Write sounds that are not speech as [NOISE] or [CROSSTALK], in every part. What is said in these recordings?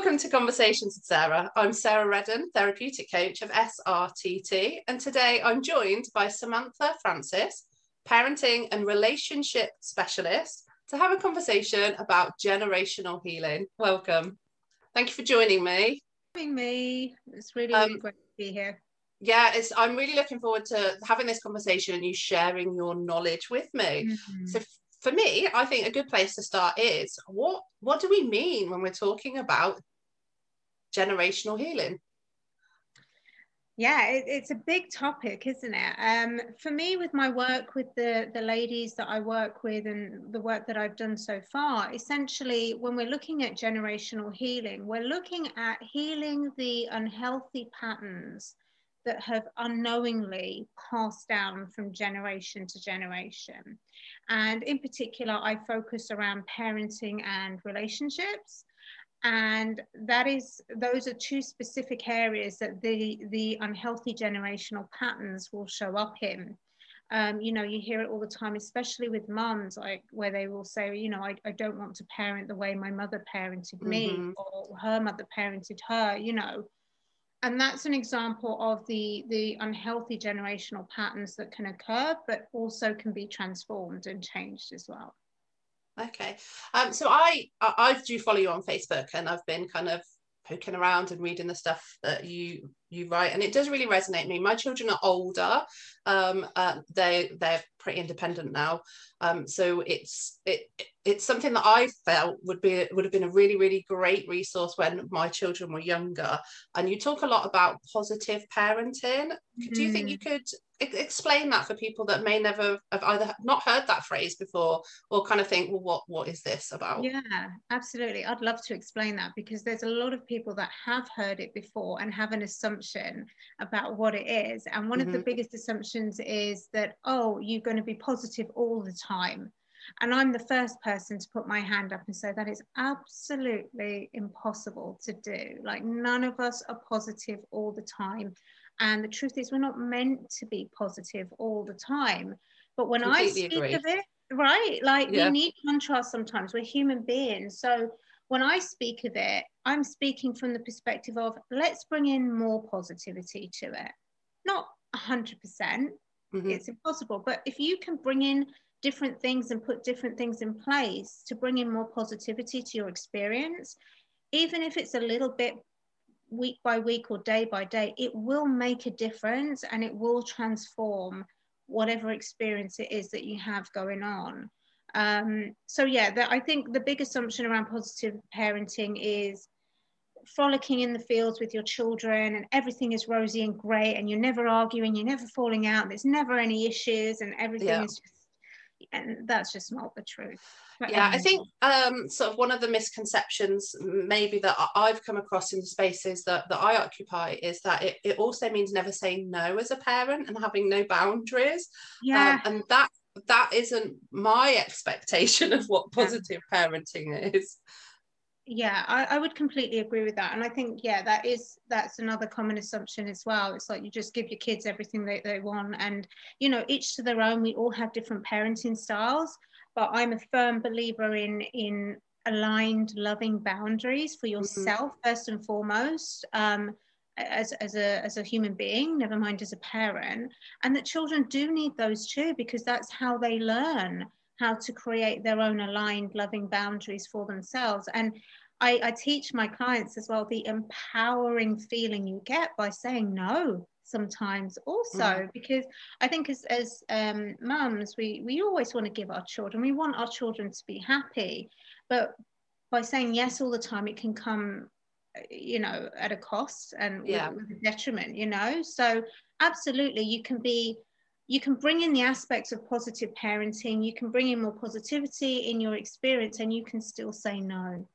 Welcome to Conversations with Sarah. I'm Sarah Redden, therapeutic coach of SRTT, and today I'm joined by Samantha Francis, parenting and relationship specialist, to have a conversation about generational healing. Welcome. Thank you for joining me. Having me. It's really, really um, great to be here. Yeah, it's I'm really looking forward to having this conversation and you sharing your knowledge with me. Mm-hmm. So for me, I think a good place to start is what what do we mean when we're talking about generational healing? Yeah, it, it's a big topic, isn't it? Um, for me, with my work with the the ladies that I work with and the work that I've done so far, essentially, when we're looking at generational healing, we're looking at healing the unhealthy patterns that have unknowingly passed down from generation to generation. And in particular, I focus around parenting and relationships. And that is, those are two specific areas that the, the unhealthy generational patterns will show up in. Um, you know, you hear it all the time, especially with mums, like where they will say, you know, I, I don't want to parent the way my mother parented me mm-hmm. or her mother parented her, you know and that's an example of the the unhealthy generational patterns that can occur but also can be transformed and changed as well okay. Um so i i do follow you on facebook and i've been kind of poking around and reading the stuff that you you write and it does really resonate with me. My children are older um uh, they they're pretty independent now. Um so it's it it's something that i felt would be would have been a really really great resource when my children were younger. And you talk a lot about positive parenting. Mm-hmm. do you think you mm. could explain that for people that may never have either not heard that phrase before or kind of think well what what is this about? Yeah absolutely. I'd love to explain that because there's a lot of people that have heard it before and have an assumption about what it is and one mm-hmm. of the mm-hmm. biggest assumptions is that oh you're going to be positive all the time and I'm the first person to put my hand up and say that is absolutely impossible to do. Like, none of us are positive all the time. And the truth is, we're not meant to be positive all the time. But when Completely I speak agree. of it, right, like yeah. we need contrast sometimes. We're human beings. So when I speak of it, I'm speaking from the perspective of let's bring in more positivity to it. Not 100%, percent mm hmm it's impossible. But if you can bring in different things and put different things in place to bring in more positivity to your experience, even if it's a little bit week by week or day by day, it will make a difference and it will transform whatever experience it is that you have going on. Um, so yeah, the, I think the big assumption around positive parenting is frolicking in the fields with your children and everything is rosy and great and you're never arguing, you're never falling out, there's never any issues and everything yeah. is just and that's just not the truth. Yeah i think um, sort of one of the misconceptions maybe that i've come across in the spaces that, that i occupy is that it, it also means never saying no as a parent and having no boundaries. Yeah. Um, and that that isn't my expectation of what positive parenting is. Yeah I, I, would completely agree with that. And i think yeah that is that's another common assumption as well. It's like you just give your kids everything that they want and you know each to their own. We all have different parenting styles but i'm a firm believer in in aligned loving boundaries for mm-hmm. yourself mm-hmm. first and foremost. Um, as, as, a, as a human being, never mind as a parent, and that children do need those too, because that's how they learn how to create their own aligned, loving boundaries for themselves. And I, I teach my clients as well the empowering feeling you get by saying no sometimes also mm. because i think as as um, mums we we always want to give our children we want our children to be happy but by saying yes all the time it can come you know at a cost and yeah. with, with a detriment you know so absolutely you can be you can bring in the aspects of positive parenting you can bring in more positivity in your experience and you can still say no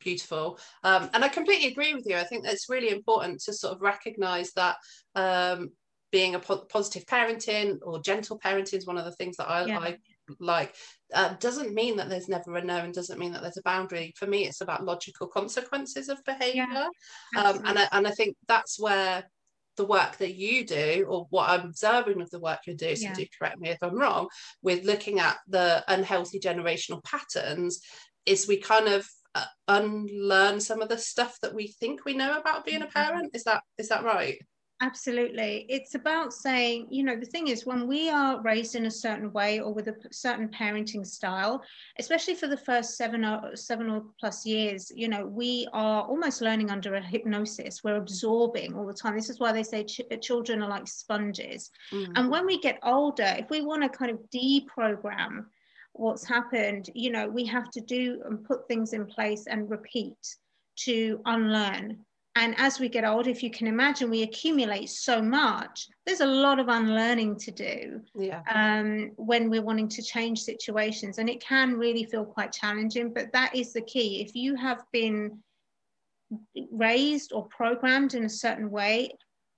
beautiful um, and i completely agree with you i think it's really important to sort of recognize that um, being a po- positive parenting or gentle parenting is one of the things that i, yeah. I like uh, doesn't mean that there's never a no and doesn't mean that there's a boundary. For me it's about logical consequences of behavior yeah, um, and, I, and i think that's where the work that you do or what I'm observing of the work you do, so yeah. do correct me if I'm wrong, with looking at the unhealthy generational patterns, is we kind of uh, unlearn some of the stuff that we think we know about being a Mm-hmm. parent. Is that is that right Absolutely. It's about saying, you know, the thing is, when we are raised in a certain way or with a certain parenting style, especially for the first seven or seven or plus years, you know, we are almost learning under a hypnosis. We're absorbing all the time. This is why they say ch- children are like sponges. Mm. And when we get older, if we want to kind of deprogram what's happened, you know, we have to do and put things in place and repeat to unlearn. And as we get older, if you can imagine, we accumulate so much. There's a lot of unlearning to do yeah um, when we're wanting to change situations. And it can really feel quite challenging, but that is the key. If you have been raised or programmed in a certain way,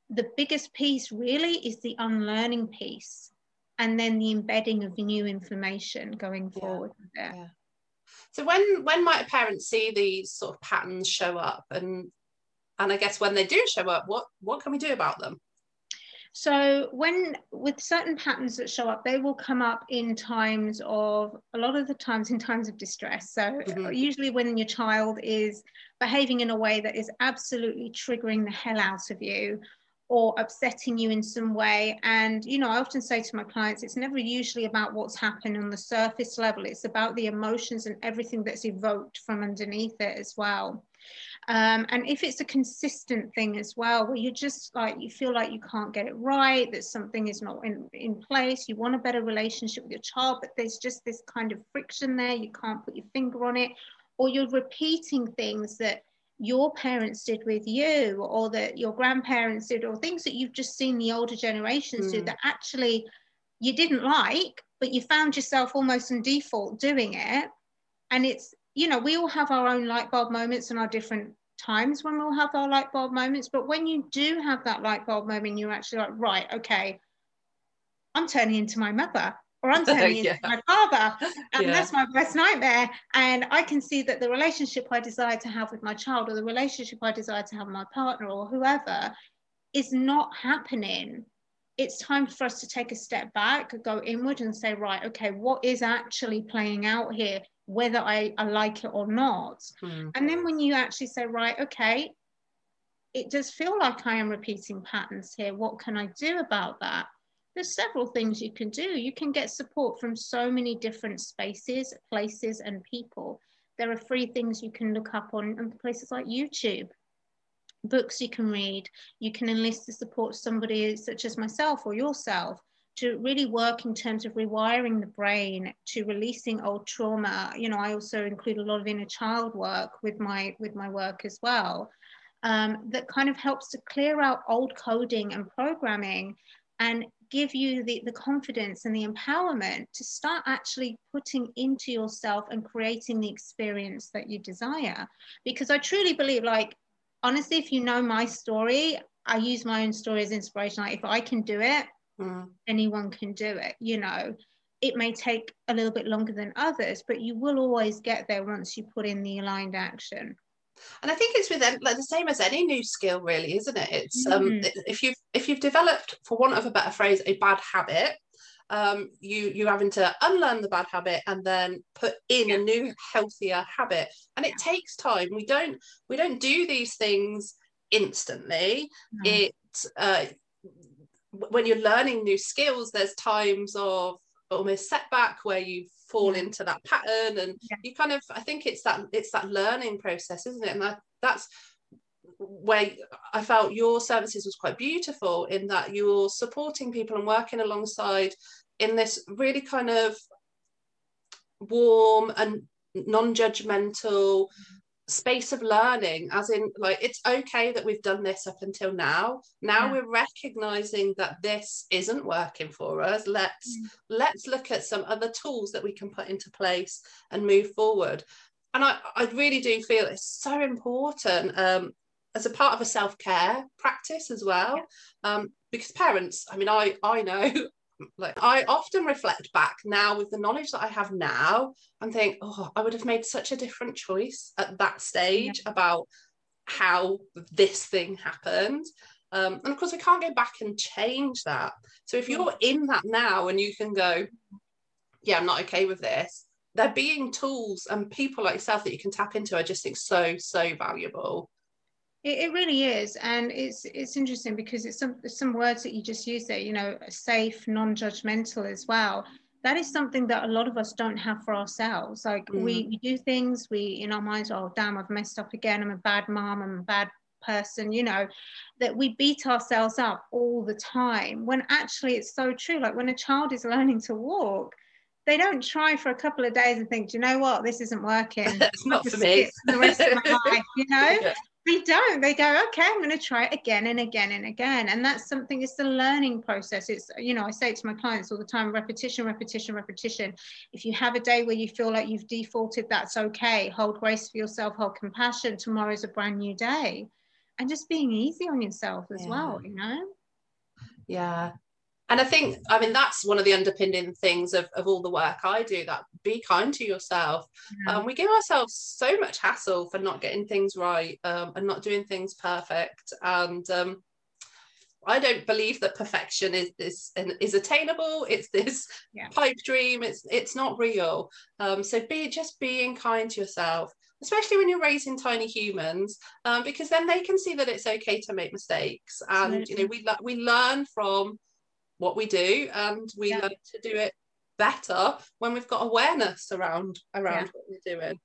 the biggest piece really is the unlearning piece and then the embedding of new information going forward. Yeah. So when when might a parent see these sort of patterns show up and and I guess when they do show up, what what can we do about them? So when with certain patterns that show up, they will come up in times of a lot of the times in times of distress. So Mhm. usually when your child is behaving in a way that is absolutely triggering the hell out of you or upsetting you in some way. And you know, I often say to my clients, it's never usually about what's happened on the surface level. It's about the emotions and everything that's evoked from underneath it as well. Um, and if it's a consistent thing as well, where you just like you feel like you can't get it right, that something is not in, in place, you want a better relationship with your child, but there's just this kind of friction there, you can't put your finger on it, or you're repeating things that your parents did with you, or that your grandparents did, or things that you've just seen the older generations do Mm. that actually you didn't like, but you found yourself almost in default doing it. And it's you know, we all have our own light bulb moments and our different times when we'll have our light bulb moments. But when you do have that light bulb moment, you're actually like, right, okay, I'm turning into my mother or I'm [LAUGHS] turning Yeah. into my father. And Yeah. that's my worst nightmare. And I can see that the relationship I desire to have with my child or the relationship I desire to have with my partner or whoever is not happening. It's time for us to take a step back, go inward and say, right, okay, what is actually playing out here, whether I, I like it or not? Hmm. And then when you actually say, right, okay, it does feel like I am repeating patterns here. What can I do about that? There's several things you can do. You can get support from so many different spaces, places, and people. There are free things you can look up on, on places like YouTube, books you can read. You can enlist the support of somebody such as myself or yourself to really work in terms of rewiring the brain to releasing old trauma. You know i also include a lot of inner child work with my with my work as well um, that kind of helps to clear out old coding and programming and give you the, the confidence and the empowerment to start actually putting into yourself and creating the experience that you desire. Because i truly believe like honestly if you know my story i use my own story as inspiration. Like if i can do it Hmm. anyone can do it you know it may take a little bit longer than others but you will always get there once you put in the aligned action And I think it's with like the same as any new skill, really, isn't it? It's um, Mhm. if you've if you've developed, for want of a better phrase, a bad habit, um, you you having to unlearn the bad habit and then put in a new, healthier habit, and it takes time. We don't we don't do these things instantly. No. It uh, when you're learning new skills, there's times of almost setback where you fall Yeah. into that pattern and Yeah. you kind of i think it's that it's that learning process isn't it and that that's where i felt your services was quite beautiful in that you're supporting people and working alongside in this really kind of warm and non-judgmental space of learning as in like it's okay that we've done this up until now. Now Yeah. we're recognizing that this isn't working for us. Let's Mm. let's look at some other tools that we can put into place and move forward. And i i really do feel it's so important um as a part of a self-care practice as well. Um because parents i mean i i know like I often reflect back now with the knowledge that I have now and think, oh, I would have made such a different choice at that stage about how this thing happened. Um, and of course, I can't go back and change that. So if you're in that now and you can go, yeah, I'm not okay with this, there being tools and people like yourself that you can tap into i just think so so valuable it, it really is and it's it's interesting because it's some some words that you just use there you know safe non-judgmental as well that is something that a lot of us don't have for ourselves like mm. we, we do things we in our minds oh damn i've messed up again i'm a bad mom i'm a bad person you know that we beat ourselves up all the time when actually it's so true like when a child is learning to walk they don't try for a couple of days and think, do you know what, this isn't working. [LAUGHS] it's not for me. the rest of my [LAUGHS] life, you know? Yeah. They don't. They go, okay, I'm going to try it again and again and again. And that's something, it's the learning process. It's, you know, I say it to my clients all the time repetition, repetition, repetition. If you have a day where you feel like you've defaulted, that's okay. Hold grace for yourself, hold compassion. Tomorrow's a brand new day. And just being easy on yourself as yeah. well, you know? Yeah and i think i mean that's one of the underpinning things of, of all the work i do that be kind to yourself yeah. um, we give ourselves so much hassle for not getting things right um, and not doing things perfect and um, I don't believe that perfection is is is attainable. It's this yeah. pipe dream. It's it's not real. Um, so be just being kind to yourself, especially when you're raising tiny humans, um, because then they can see that it's okay to make mistakes, and Absolutely. you know we we learn from what we do and we yeah. learn to do it better when we've got awareness around around yeah. what we're doing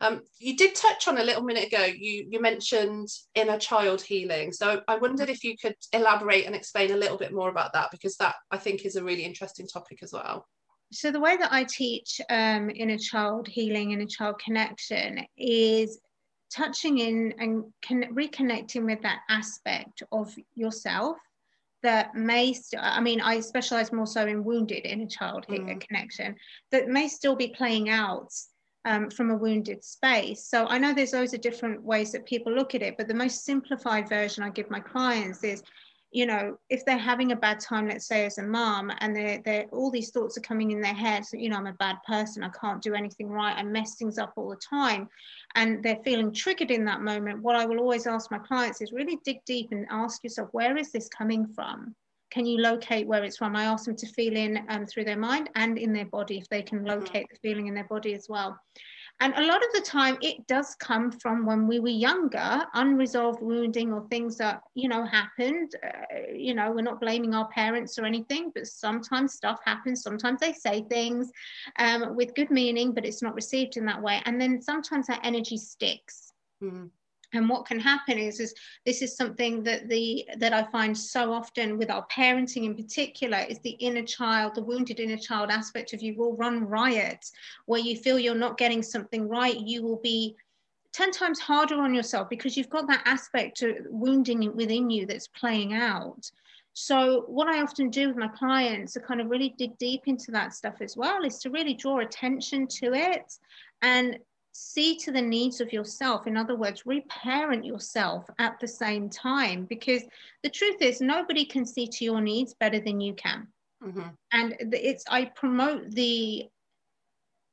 um, you did touch on a little minute ago you you mentioned inner child healing so i wondered if you could elaborate and explain a little bit more about that because that i think is a really interesting topic as well so the way that i teach um, inner child healing inner child connection is touching in and con- reconnecting with that aspect of yourself that may st- i mean i specialize more so in wounded inner child mm. connection that may still be playing out um, from a wounded space so i know there's loads of different ways that people look at it but the most simplified version i give my clients is you know, if they're having a bad time, let's say as a mom, and they're, they're all these thoughts are coming in their head, so you know, I'm a bad person, I can't do anything right, I mess things up all the time, and they're feeling triggered in that moment. What I will always ask my clients is really dig deep and ask yourself, where is this coming from? Can you locate where it's from? I ask them to feel in um, through their mind and in their body if they can mm-hmm. locate the feeling in their body as well. And a lot of the time, it does come from when we were younger, unresolved wounding or things that, you know, happened. Uh, you know, we're not blaming our parents or anything, but sometimes stuff happens. Sometimes they say things um, with good meaning, but it's not received in that way. And then sometimes that energy sticks. Mm-hmm and what can happen is is this is something that the that i find so often with our parenting in particular is the inner child the wounded inner child aspect of you will run riot. Where you feel you're not getting something right you will be 10 times harder on yourself because you've got that aspect of wounding within you that's playing out. So what i often do with my clients to kind of really dig deep into that stuff as well is to really draw attention to it and see to the needs of yourself. In other words, reparent yourself at the same time, because the truth is, nobody can see to your needs better than you can. Mm-hmm. And it's, I promote the,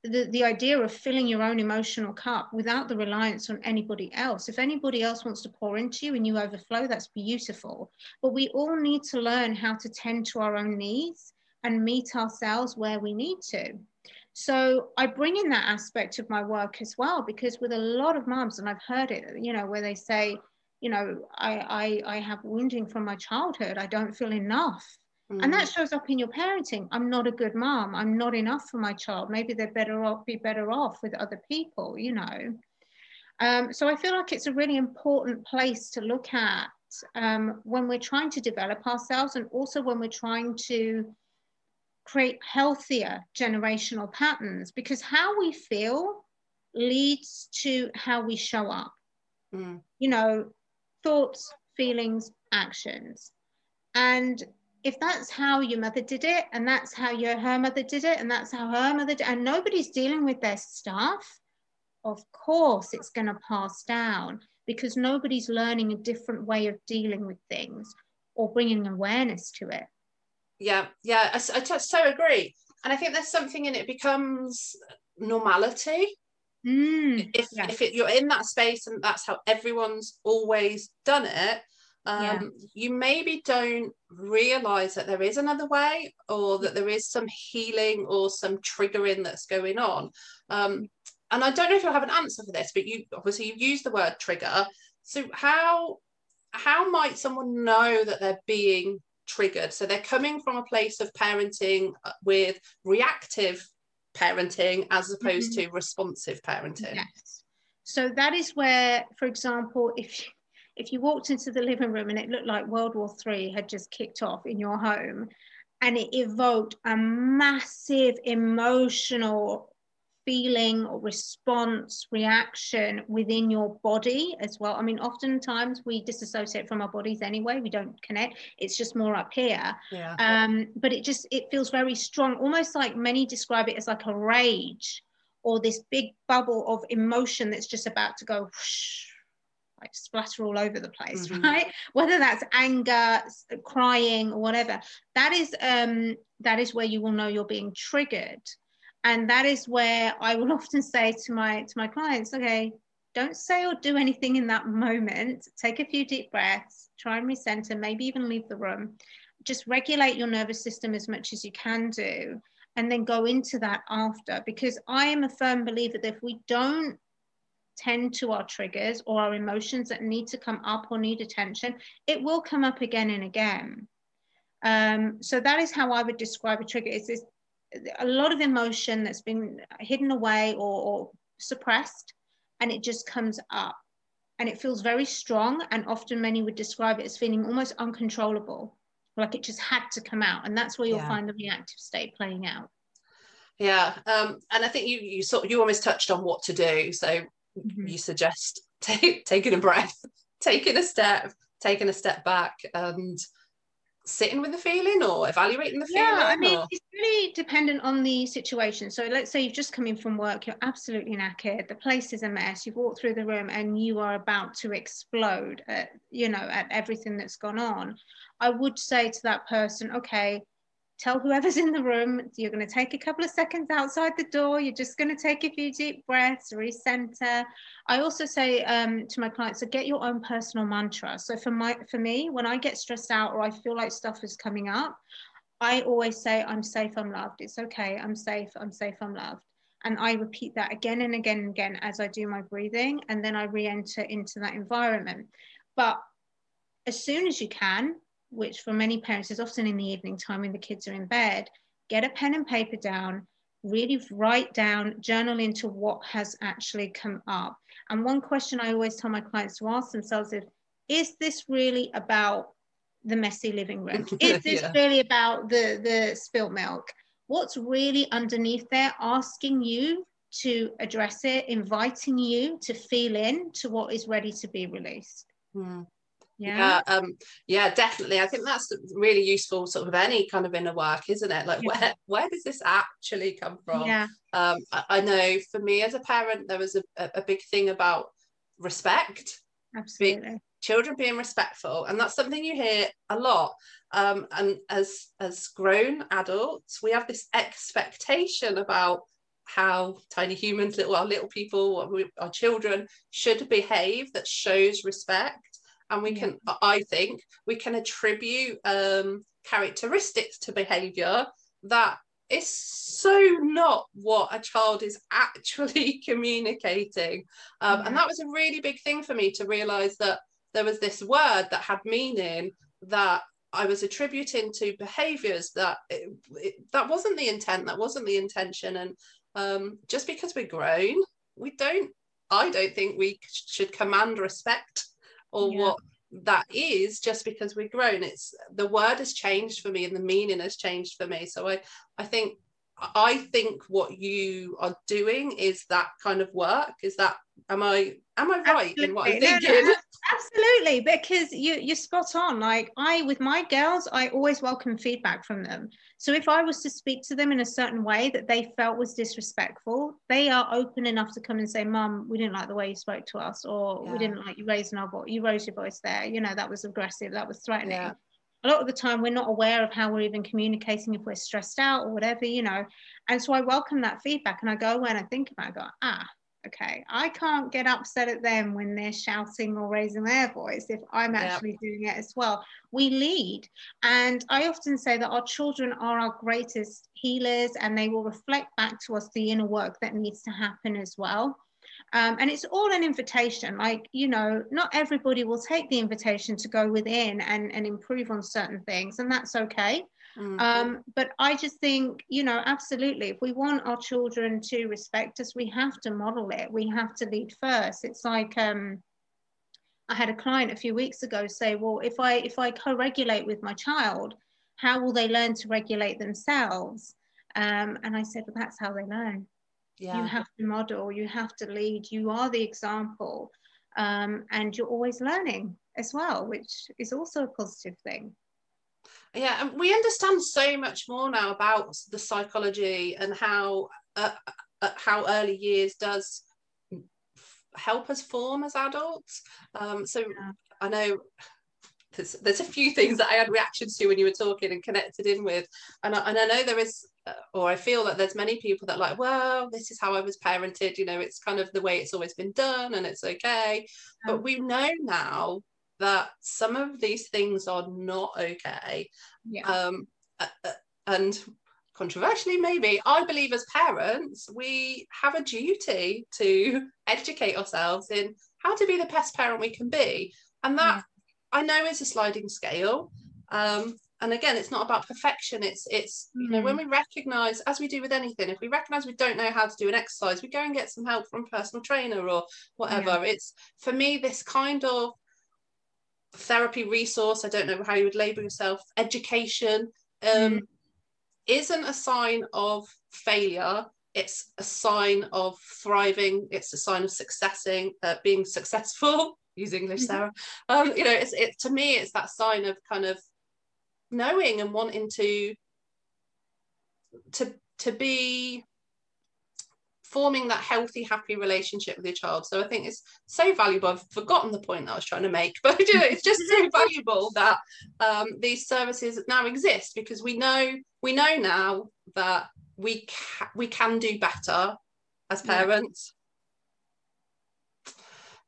the, the idea of filling your own emotional cup without the reliance on anybody else. If anybody else wants to pour into you and you overflow, that's beautiful. But we all need to learn how to tend to our own needs and meet ourselves where we need to. So I bring in that aspect of my work as well, because with a lot of moms, and I've heard it, you know, where they say, you know, I, I, I have wounding from my childhood. I don't feel enough. Mm. And that mm. shows up in your parenting. I'm not a good mom. I'm not enough for my child. Maybe they're better off, be better off with other people, you know. Um, so I feel like it's a really important place to look at um, when we're trying to develop ourselves and also when we're trying to create healthier generational patterns because how we feel leads to how we show up. Mm. You know, thoughts, feelings, actions. And if that's how your mother did it, and that's how your her mother did it, and that's how her mother did, and nobody's dealing with their stuff, of course it's going to pass down because nobody's learning a different way of dealing with things or bringing awareness to it yeah yeah I, I so agree and i think there's something in it becomes normality mm, if, if it, you're in that space and that's how everyone's always done it um, yeah. you maybe don't realize that there is another way or that there is some healing or some triggering that's going on. Um, and I don't know if you'll have an answer for this, but you obviously you use the word trigger. So how how might someone know that they're being triggered? So they're coming from a place of parenting uh, with reactive parenting as opposed mm-hmm. to responsive parenting. Yes. So that is where, for example, if if you walked into the living room and it looked like World War Three had just kicked off in your home, and it evoked a massive emotional feeling or response reaction within your body as well. I mean oftentimes we disassociate from our bodies anyway. We don't connect. It's just more up here. Yeah. um, but it just it feels very strong almost like many describe it as like a rage or this big bubble of emotion that's just about to go whoosh, like splatter all over the place mm-hmm. right? Whether that's anger crying or whatever. That is um that is where you will know you're being triggered and that is where i will [LAUGHS] often say to my to my clients okay don't say or do anything in that moment. Take a few deep breaths try and recenter maybe even leave the room. Just regulate your nervous system as much as you can do and then go into that after. Because i am a firm believer that if we don't tend to our triggers or our emotions that need to come up or need attention it will come up again and again. Um, so that is how i would describe a trigger. It's this a lot of emotion that's been hidden away or, or suppressed and it just comes up and it feels very strong and often many would describe it as feeling almost uncontrollable like it just had to come out and that's where you'll yeah. find the reactive state playing out yeah um, and i think you you sort of, you almost touched on what to do so mm-hmm. you suggest [LAUGHS] take, taking a breath [LAUGHS] taking a step taking a step back and sitting with the feeling or evaluating the feeling? Yeah, I mean, or? it's really dependent on the situation. So let's say you've just come in from work, you're absolutely knackered, the place is a mess, you've walked through the room and you are about to explode at, you know, at everything that's gone on. I would say to that person, okay, tell whoever's in the room you're going to take a couple of seconds outside the door you're just going to take a few deep breaths recenter. I also say um, to my clients so get your own personal mantra. So for my for me when i get stressed out or i feel like stuff is coming up i always say i'm safe i'm loved. It's okay. I'm safe i'm safe i'm loved. And i repeat that again and again and again as i do my breathing and then i re-enter into that environment. But as soon as you can which for many parents is often in the evening time when the kids are in bed, get a pen and paper down, really write down, journal into what has actually come up. And one question I always tell my clients to ask themselves is, is this really about the messy living room? [LAUGHS] Is this yeah. really about the, the spilt milk? What's really underneath there asking you to address it, inviting you to feel in to what is ready to be released? Mm yeah. Yeah, um, yeah definitely. I think that's really useful sort of any kind of inner work isn't it? Like yeah. where where does this actually come from? Yeah. Um, I, I, know for me as a parent there was a, a big thing about respect. Absolutely. children being respectful and that's something you hear a lot. Um, and as as grown adults we have this expectation about how tiny humans little our little people our children should behave that shows respect and we yeah. can i think we can attribute um, characteristics to behavior that is so not what a child is [LAUGHS] actually [LAUGHS] communicating um, yeah. and that was a really big thing for me to realize that there was this word that had meaning that I was attributing to behaviors that it, it, that wasn't the intent, that wasn't the intention. And um, just because we're grown, we don't, I don't think we should command respect or yeah. what that is just because we've grown. It's the word has changed for me and the meaning has changed for me. So i i think i think what you are doing is that kind of work. Is that am i am i right absolutely. in what i'm thinking no, no, absolutely because you you're spot on like i with my girls i always welcome feedback from them so if I was to speak to them in a certain way that they felt was disrespectful, they are open enough to come and say, Mum, we didn't like the way you spoke to us, or yeah. we didn't like you raising our voice, you raised your voice there, you know, that was aggressive, that was threatening. Yeah. A lot of the time, we're not aware of how we're even communicating if we're stressed out or whatever, you know. And so I welcome that feedback and I go away and I think about it, I go, ah, Okay. I can't get upset at them when they're shouting or raising their voice if I'm actually doing it as well. We lead. And I often say that our children are our greatest healers and they will reflect back to us the inner work that needs to happen as well. Um, and it's all an invitation. Like, you know, not everybody will take the invitation to go within and, and improve on certain things, and that's okay. Mm-hmm. Um, but I just think, you know, absolutely, if we want our children to respect us, we have to model it. We have to lead first. It's like um, I had a client a few weeks ago say, well, if I if I co-regulate with my child, how will they learn to regulate themselves? Um, and I said, well, that's how they learn. Yeah. You have to model, you have to lead, you are the example. Um, and you're always learning as well, which is also a positive thing yeah and we understand so much more now about the psychology and how uh, uh, how early years does help us form as adults. Um, so yeah. i know there's, there's a few things that i had reactions to when you were talking and connected in with and I, and I know there is uh, or i feel that there's many people that like well this is how i was parented you know it's kind of the way it's always been done and it's okay. But we know now that some of these things are not okay. Yeah. Um, and controversially, maybe, I believe as parents, we have a duty to [LAUGHS] educate ourselves in how to be the best parent we can be. And that yeah. I know is a sliding scale. Um, and again it's not about perfection it's it's you know when mm. we recognize as we do with anything if we recognize we don't know how to do an exercise we go and get some help from a personal trainer or whatever yeah. it's for me this kind of therapy resource, I don't know how you would label yourself, education, um, mm. isn't a sign of failure. It's a sign of thriving. It's a sign of successing, uh, being successful. [LAUGHS] Use English, mm-hmm. Sarah. Um, you know, it's it to me. It's that sign of kind of knowing and wanting to to to be forming that healthy, happy relationship with your child. So I think it's so valuable. I've forgotten the point that I was trying to make, [LAUGHS] but you know, it's just so [LAUGHS] valuable that um, these services now exist because we know we know now that we ca- we can do better as parents. Yeah.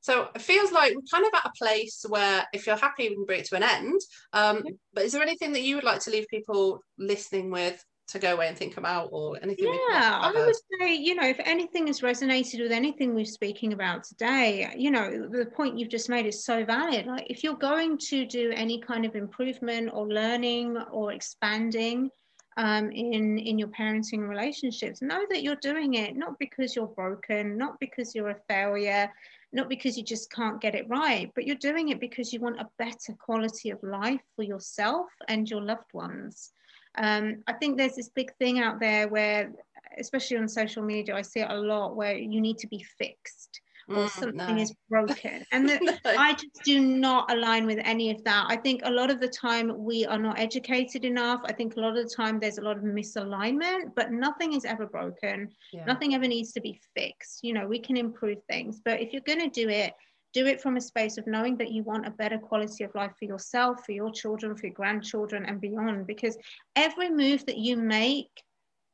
So it feels like we're kind of at a place where, if you're happy, we can bring it to an end. Um, but is there anything that you would like to leave people listening with to go away and think about or anything yeah i would say you know if anything has resonated with anything we're speaking about today you know the point you've just made is so valid. Like if you're going to do any kind of improvement or learning or expanding um, in in your parenting relationships know that you're doing it not because you're broken not because you're a failure not because you just can't get it right but you're doing it because you want a better quality of life for yourself and your loved ones. Um, I think there's this big thing out there where, especially on social media, I see it a lot where you need to be fixed or mm, something no. is broken. And the, [LAUGHS] no. I just do not align with any of that. I think a lot of the time we are not educated enough. I think a lot of the time there's a lot of misalignment, but nothing is ever broken. Yeah. Nothing ever needs to be fixed. You know, we can improve things, but if you're going to do it, do it from a space of knowing that you want a better quality of life for yourself, for your children, for your grandchildren, and beyond. Because every move that you make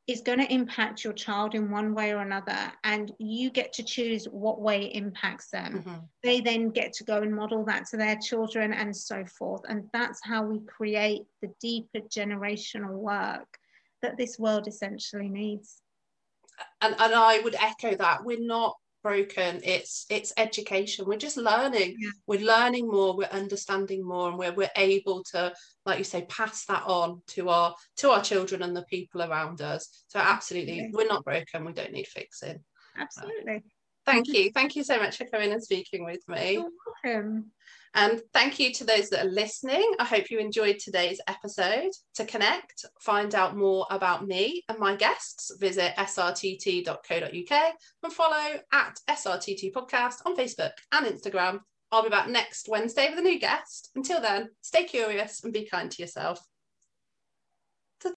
is going to impact your child in one way or another, and you get to choose what way it impacts them. Mm-hmm. They then get to go and model that to their children, and so forth. And that's how we create the deeper generational work that this world essentially needs. And, and I would echo that. We're not broken. It's it's education. We're just learning. Yeah. we're learning more we're understanding more and we're, we're able to like you say pass that on to our to our children and the people around us. So absolutely we're not broken. We don't need fixing. Absolutely. Thank you. Thank you so much for coming and speaking with me. You're welcome and thank you to those that are listening. I hope you enjoyed today's episode. To connect, find out more about me and my guests, visit srtt.co.uk and follow at SRTT Podcast on Facebook and Instagram. I'll be back next Wednesday with a new guest. Until then, stay curious and be kind to yourself.